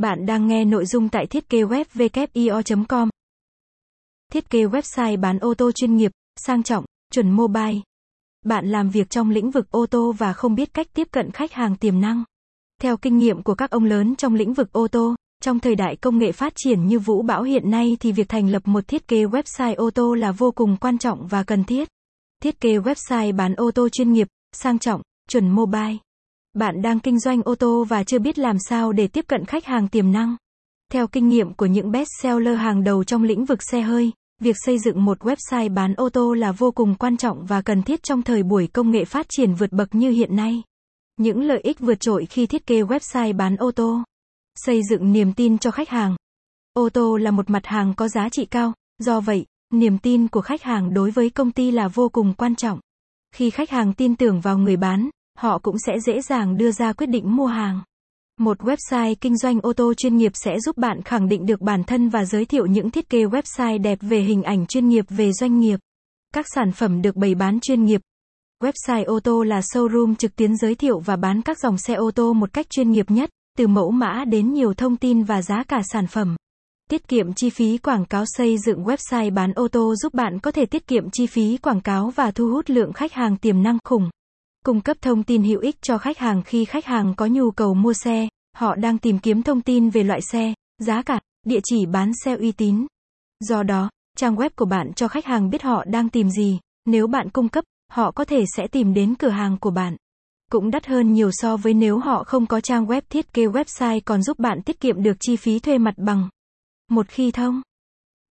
Bạn đang nghe nội dung tại thiết kế web com Thiết kế website bán ô tô chuyên nghiệp, sang trọng, chuẩn mobile. Bạn làm việc trong lĩnh vực ô tô và không biết cách tiếp cận khách hàng tiềm năng. Theo kinh nghiệm của các ông lớn trong lĩnh vực ô tô, trong thời đại công nghệ phát triển như vũ bão hiện nay thì việc thành lập một thiết kế website ô tô là vô cùng quan trọng và cần thiết. Thiết kế website bán ô tô chuyên nghiệp, sang trọng, chuẩn mobile. Bạn đang kinh doanh ô tô và chưa biết làm sao để tiếp cận khách hàng tiềm năng. Theo kinh nghiệm của những best seller hàng đầu trong lĩnh vực xe hơi, việc xây dựng một website bán ô tô là vô cùng quan trọng và cần thiết trong thời buổi công nghệ phát triển vượt bậc như hiện nay. Những lợi ích vượt trội khi thiết kế website bán ô tô. Xây dựng niềm tin cho khách hàng. Ô tô là một mặt hàng có giá trị cao, do vậy, niềm tin của khách hàng đối với công ty là vô cùng quan trọng. Khi khách hàng tin tưởng vào người bán, họ cũng sẽ dễ dàng đưa ra quyết định mua hàng. Một website kinh doanh ô tô chuyên nghiệp sẽ giúp bạn khẳng định được bản thân và giới thiệu những thiết kế website đẹp về hình ảnh chuyên nghiệp về doanh nghiệp. Các sản phẩm được bày bán chuyên nghiệp. Website ô tô là showroom trực tuyến giới thiệu và bán các dòng xe ô tô một cách chuyên nghiệp nhất, từ mẫu mã đến nhiều thông tin và giá cả sản phẩm. Tiết kiệm chi phí quảng cáo xây dựng website bán ô tô giúp bạn có thể tiết kiệm chi phí quảng cáo và thu hút lượng khách hàng tiềm năng khủng. Cung cấp thông tin hữu ích cho khách hàng khi khách hàng có nhu cầu mua xe, họ đang tìm kiếm thông tin về loại xe, giá cả, địa chỉ bán xe uy tín. Do đó, trang web của bạn cho khách hàng biết họ đang tìm gì, nếu bạn cung cấp, họ có thể sẽ tìm đến cửa hàng của bạn. Cũng đắt hơn nhiều so với nếu họ không có trang web thiết kế website còn giúp bạn tiết kiệm được chi phí thuê mặt bằng. Một khi thông